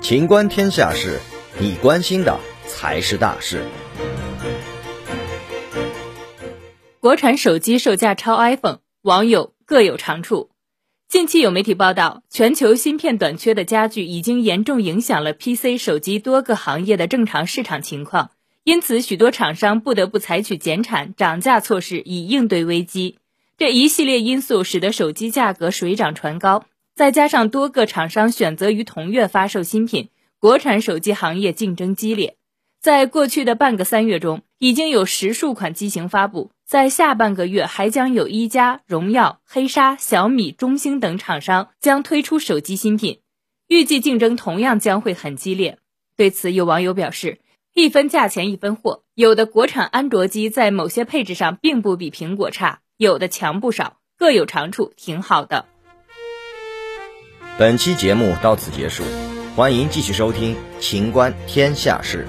情观天下事，你关心的才是大事。国产手机售价超 iPhone，网友各有长处。近期有媒体报道，全球芯片短缺的加剧，已经严重影响了 PC 手机多个行业的正常市场情况。因此，许多厂商不得不采取减产、涨价措施以应对危机。这一系列因素使得手机价格水涨船高。再加上多个厂商选择于同月发售新品，国产手机行业竞争激烈。在过去的半个三月中，已经有十数款机型发布，在下半个月还将有一加、荣耀、黑鲨、小米、中兴等厂商将推出手机新品，预计竞争同样将会很激烈。对此，有网友表示：“一分价钱一分货，有的国产安卓机在某些配置上并不比苹果差，有的强不少，各有长处，挺好的。”本期节目到此结束，欢迎继续收听《秦观天下事》。